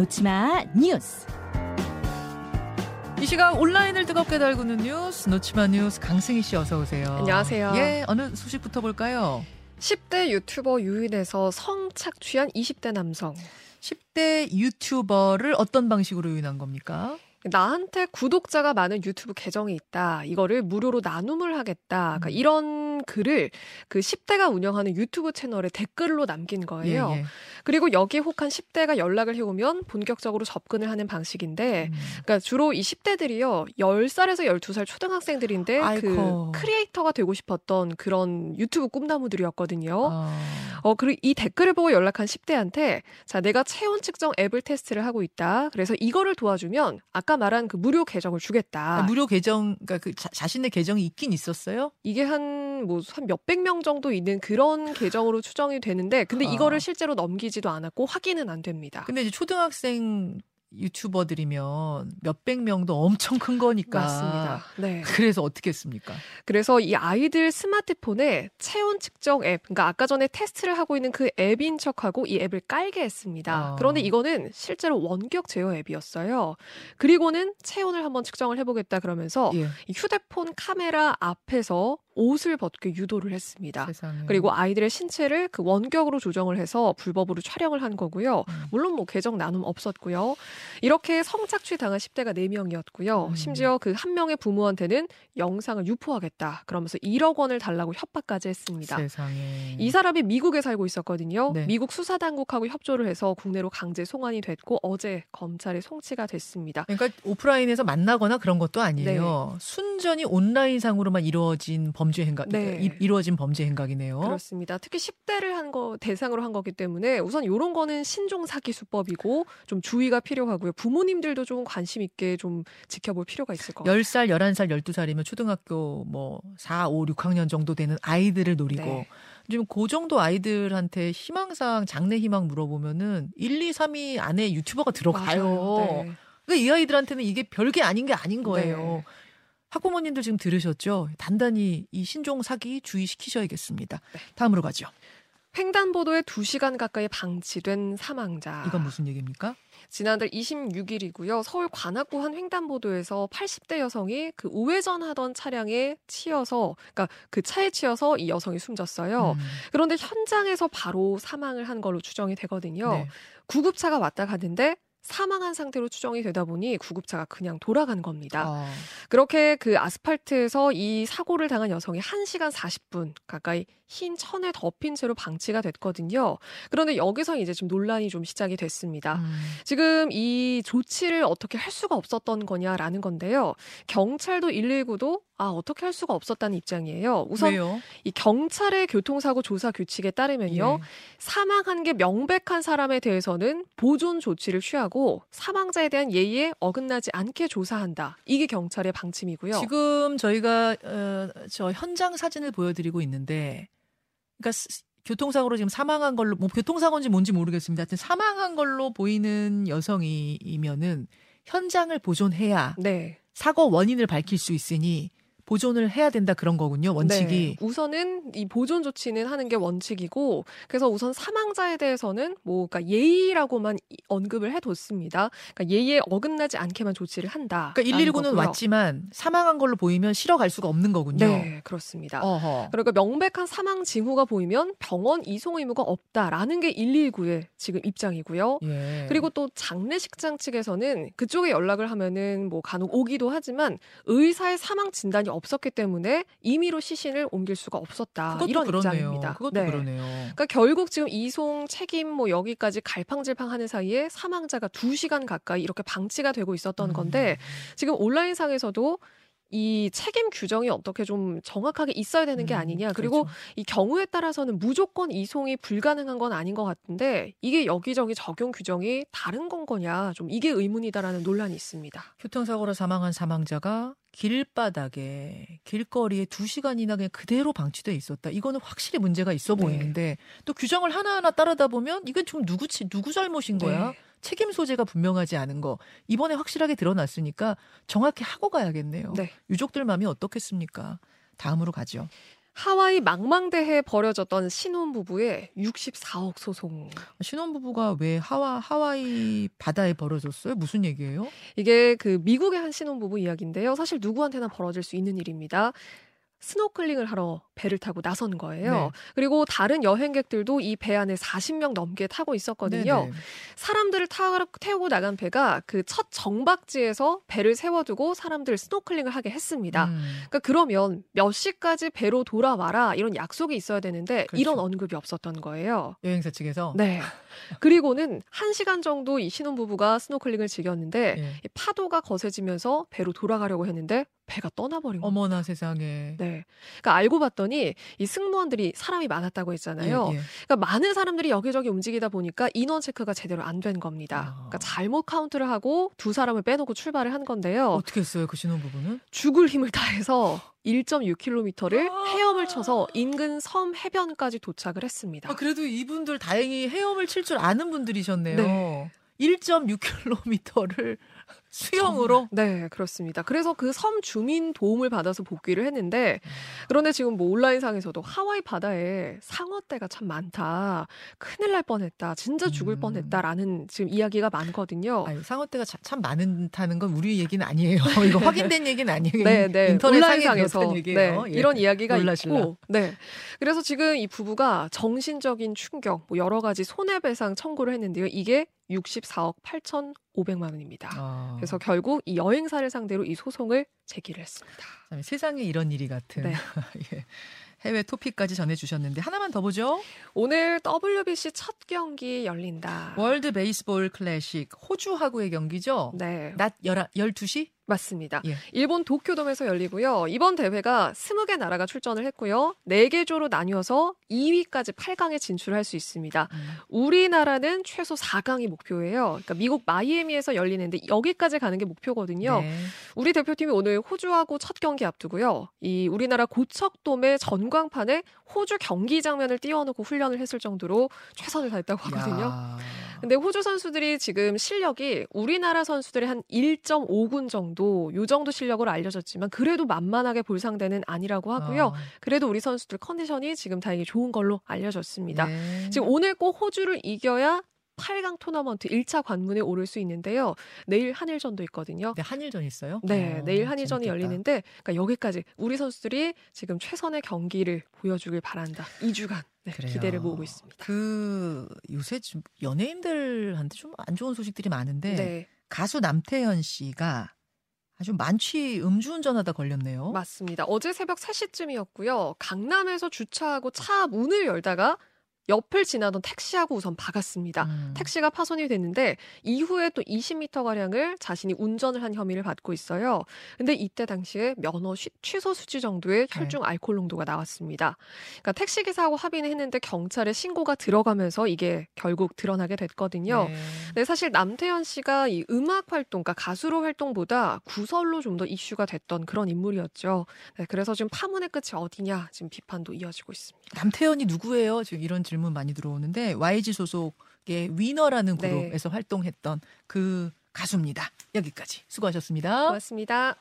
놓치마 뉴스. 이 시각 온라인을 뜨겁게 달구는 뉴스 놓치마 뉴스 강승희 씨 어서 오세요. 안녕하세요. 예, 어느 소식부터 볼까요? 10대 유튜버 유인해서 성 착 취한 20대 남성. 10대 유튜버를 어떤 방식으로 유인한 겁니까? 나한테 구독자가 많은 유튜브 계정이 있다. 이거를 무료로 나눔을 하겠다. 그러니까 음. 이런 글을 그 10대가 운영하는 유튜브 채널에 댓글로 남긴 거예요. 예, 예. 그리고 여기에 혹한 10대가 연락을 해오면 본격적으로 접근을 하는 방식인데, 음. 그러니까 주로 이 10대들이요, 10살에서 12살 초등학생들인데, 아이고. 그 크리에이터가 되고 싶었던 그런 유튜브 꿈나무들이었거든요. 어. 어, 그리고 이 댓글을 보고 연락한 10대한테, 자, 내가 체온 측정 앱을 테스트를 하고 있다. 그래서 이거를 도와주면, 아까 말한 그 무료 계정을 주겠다. 아, 무료 계정, 그러니까 그 자, 자신의 계정이 있긴 있었어요? 이게 한, 뭐, 한 몇백 명 정도 있는 그런 계정으로 추정이 되는데, 근데 아. 이거를 실제로 넘기지도 않았고, 확인은 안 됩니다. 근데 이제 초등학생 유튜버들이면 몇백 명도 엄청 큰 거니까. 맞습니다. 네. 그래서 어떻게 했습니까? 그래서 이 아이들 스마트폰에 체온 측정 앱, 그러니까 아까 전에 테스트를 하고 있는 그 앱인 척하고 이 앱을 깔게 했습니다. 어. 그런데 이거는 실제로 원격 제어 앱이었어요. 그리고는 체온을 한번 측정을 해보겠다 그러면서 예. 이 휴대폰 카메라 앞에서 옷을 벗게 유도를 했습니다. 세상에. 그리고 아이들의 신체를 그 원격으로 조정을 해서 불법으로 촬영을 한 거고요. 음. 물론 뭐 계정 나눔 없었고요. 이렇게 성착취 당한 10대가 4명이었고요. 음. 심지어 그 한 명의 부모한테는 영상을 유포하겠다. 그러면서 1억 원을 달라고 협박까지 했습니다. 세상에. 이 사람이 미국에 살고 있었거든요. 네. 미국 수사 당국하고 협조를 해서 국내로 강제 송환이 됐고 어제 검찰에 송치가 됐습니다. 그러니까 오프라인에서 만나거나 그런 것도 네. 아니에요. 순전히 온라인상으로만 이루어진 범죄 행각, 네. 이, 이루어진 범죄 행각이네요. 그렇습니다. 특히 10대를 한 거 대상으로 한 거기 때문에 우선 이런 거는 신종 사기 수법이고 좀 주의가 필요하고요. 부모님들도 좀 관심 있게 좀 지켜볼 필요가 있을 것 같아요. 10살, 11살, 12살이면 초등학교 뭐 4, 5, 6학년 정도 되는 아이들을 노리고 네. 지금 그 정도 아이들한테 희망사항, 장래 희망 물어보면은 1, 2, 3위 안에 유튜버가 들어가요. 네. 그러니까 이 아이들한테는 이게 별게 아닌 게 아닌 거예요. 네. 학부모님들 지금 들으셨죠? 단단히 이 신종 사기 주의시키셔야겠습니다. 네. 다음으로 가죠. 횡단보도에 2시간 가까이 방치된 사망자. 이건 무슨 얘기입니까? 지난달 26일이고요. 서울 관악구 한 횡단보도에서 80대 여성이 그 우회전하던 차량에 치여서 그러니까 그 차에 치여서 이 여성이 숨졌어요. 음. 그런데 현장에서 바로 사망을 한 걸로 추정이 되거든요. 네. 구급차가 왔다 가는데 사망한 상태로 추정이 되다 보니 구급차가 그냥 돌아간 겁니다. 어. 그렇게 그 아스팔트에서 이 사고를 당한 여성이 1시간 40분 가까이 흰 천에 덮인 채로 방치가 됐거든요. 그런데 여기서 이제 좀 논란이 좀 시작이 됐습니다. 음. 지금 이 조치를 어떻게 할 수가 없었던 거냐라는 건데요. 경찰도 119도 아, 어떻게 할 수가 없었다는 입장이에요. 우선 왜요? 이 경찰의 교통사고 조사 규칙에 따르면요. 예. 사망한 게 명백한 사람에 대해서는 보존 조치를 취하고 사망자에 대한 예의에 어긋나지 않게 조사한다. 이게 경찰의 방침이고요. 지금 저희가 어, 저 현장 사진을 보여드리고 있는데, 그러니까 스- 교통사고로 지금 사망한 걸로 뭐 교통사고인지 뭔지 모르겠습니다. 하여튼 사망한 걸로 보이는 여성이면은 현장을 보존해야 네. 사고 원인을 밝힐 수 있으니 보존을 해야 된다 그런 거군요. 원칙이. 네. 우선은 이 보존 조치는 하는 게 원칙이고 그래서 우선 사망자에 대해서는 뭐 그러니까 예의라고만 이- 언급을 해뒀습니다. 그러니까 예의에 어긋나지 않게만 조치를 한다. 그러니까 119는 왔지만 사망한 걸로 보이면 실어 갈 수가 없는 거군요. 네, 그렇습니다. 어허. 그러니까 명백한 사망 징후가 보이면 병원 이송 의무가 없다라는 게 119의 지금 입장이고요. 예. 그리고 또 장례식장 측에서는 그쪽에 연락을 하면은 뭐 간혹 오기도 하지만 의사의 사망 진단이 없 었기 때문에 임의로 시신을 옮길 수가 없었다. 이런 그러네요. 입장입니다. 그것도 네. 그러네요. 그러니까 결국 지금 이송 책임 뭐 여기까지 갈팡질팡하는 사이에 사망자가 2시간 가까이 이렇게 방치가 되고 있었던 음. 건데 지금 온라인상에서도 이 책임 규정이 어떻게 좀 정확하게 있어야 되는 게 음, 아니냐. 그리고 그렇죠. 이 경우에 따라서는 무조건 이송이 불가능한 건 아닌 것 같은데 이게 여기저기 적용 규정이 다른 건 거냐. 좀 이게 의문이다라는 논란이 있습니다. 교통사고로 사망한 사망자가 길바닥에 길거리에 두 시간이나 그냥 그대로 방치돼 있었다. 이거는 확실히 문제가 있어 네. 보이는데 또 규정을 하나하나 따르다 보면 이건 좀 누구 치- 누구 잘못인 거야? 네. 책임 소재가 분명하지 않은 거 이번에 확실하게 드러났으니까 정확히 하고 가야겠네요. 네. 유족들 마음이 어떻겠습니까? 다음으로 가죠. 하와이 망망대해에 벌어졌던 신혼부부의 64억 소송. 신혼부부가 왜 하와, 하와이 바다에 벌어졌어요? 무슨 얘기예요? 이게 그 미국의 한 신혼부부 이야기인데요. 사실 누구한테나 벌어질 수 있는 일입니다. 스노클링을 하러 배를 타고 나선 거예요. 네. 그리고 다른 여행객들도 이 배 안에 40명 넘게 타고 있었거든요. 네네. 사람들을 타, 태우고 나간 배가 그 첫 정박지에서 배를 세워두고 사람들 스노클링을 하게 했습니다. 음. 그러니까 그러면 몇 시까지 배로 돌아와라 이런 약속이 있어야 되는데 그렇죠. 이런 언급이 없었던 거예요. 여행사 측에서 네. 그리고는 한 시간 정도 이 신혼부부가 스노클링을 즐겼는데 예. 이 파도가 거세지면서 배로 돌아가려고 했는데 배가 떠나버린 거예요. 어머나 세상에. 네. 그러니까 알고 봤더니 이 승무원들이 사람이 많았다고 했잖아요. 예, 예. 그러니까 많은 사람들이 여기저기 움직이다 보니까 인원 체크가 제대로 안 된 겁니다. 아. 그러니까 잘못 카운트를 하고 두 사람을 빼놓고 출발을 한 건데요. 어떻게 했어요 그 신혼부부는? 죽을 힘을 다해서 1.6km를 아. 헤엄을 쳐서 인근 섬 해변까지 도착을 했습니다. 아, 그래도 이분들 다행히 헤엄을 칠 줄 아는 분들이셨네요. 네. 1.6km를 수영으로. 네, 그렇습니다. 그래서 그 섬 주민 도움을 받아서 복귀를 했는데 그런데 지금 뭐 온라인상에서도 하와이 바다에 상어떼가 참 많다. 큰일 날 뻔했다. 진짜 죽을 음. 뻔했다라는 지금 이야기가 많거든요. 아유, 상어떼가 자- 참 많다는 건 우리 얘기는 아니에요. 이거 확인된 얘기는 아니에요. 네, 네. 인터넷 상에 온라인상에서 그렇다는 얘기예요. 네, 예. 이런 이야기가 놀라실라. 있고, 네. 그래서 지금 이 부부가 정신적인 충격, 뭐 여러 가지 손해배상 청구를 했는데요. 이게 64억 8,500만 원입니다. 아, 그래서 결국 이 여행사를 상대로 이 소송을 제기를 했습니다. 참, 세상에 이런 일이 같은 네. 예. 해외 토픽까지 전해주셨는데 하나만 더 보죠. 오늘 WBC 첫 경기 열린다. 월드 베이스볼 클래식 호주하고의 경기죠. 네, 낮 12시? 맞습니다. 예. 일본 도쿄돔에서 열리고요. 이번 대회가 20개 나라가 출전을 했고요. 4개 조로 나뉘어서 2위까지 8강에 진출할 수 있습니다. 음. 우리나라는 최소 4강이 목표예요. 그러니까 미국 마이애미에서 열리는데 여기까지 가는 게 목표거든요. 네. 우리 대표팀이 오늘 호주하고 첫 경기 앞두고요. 이 우리나라 고척돔의 전광판에 호주 경기 장면을 띄워놓고 훈련을 했을 정도로 최선을 다했다고 하거든요. 야. 근데 호주 선수들이 지금 실력이 우리나라 선수들의 한 1.5군 정도, 요 정도 실력으로 알려졌지만 그래도 만만하게 볼 상대는 아니라고 하고요. 아, 그래도 우리 선수들 컨디션이 지금 다행히 좋은 걸로 알려졌습니다. 네. 지금 오늘 꼭 호주를 이겨야 8강 토너먼트 1차 관문에 오를 수 있는데요. 내일 한일전도 있거든요. 네, 한일전 있어요? 네, 어, 내일 한일전이 재밌겠다. 열리는데 그러니까 여기까지 우리 선수들이 지금 최선의 경기를 보여주길 바란다. 2주간 네, 그래요. 기대를 모으고 있습니다. 그 요새 좀 연예인들한테 좀 안 좋은 소식들이 많은데 네, 가수 남태현 씨가 아주 만취 음주운전하다 걸렸네요. 맞습니다. 어제 새벽 3시쯤이었고요. 강남에서 주차하고 차 문을 열다가 옆을 지나던 택시하고 우선 박았습니다. 음. 택시가 파손이 됐는데 이후에 또 20m 가량을 자신이 운전을 한 혐의를 받고 있어요. 근데 이때 당시에 면허 쉬- 취소 수치 정도의 네. 혈중 알코올 농도가 나왔습니다. 그러니까 택시 기사하고 합의는 했는데 경찰에 신고가 들어가면서 이게 결국 드러나게 됐거든요. 네. 네, 사실 남태현 씨가 이 음악 활동, 그러니까 가수로 활동보다 구설로 좀 더 이슈가 됐던 그런 인물이었죠. 네, 그래서 지금 파문의 끝이 어디냐 지금 비판도 이어지고 있습니다. 남태현이 누구예요? 지금 이런 질문 많이 들어오는데 YG 소속의 위너라는 네. 그룹에서 활동했던 그 가수입니다. 여기까지 수고하셨습니다. 고맙습니다.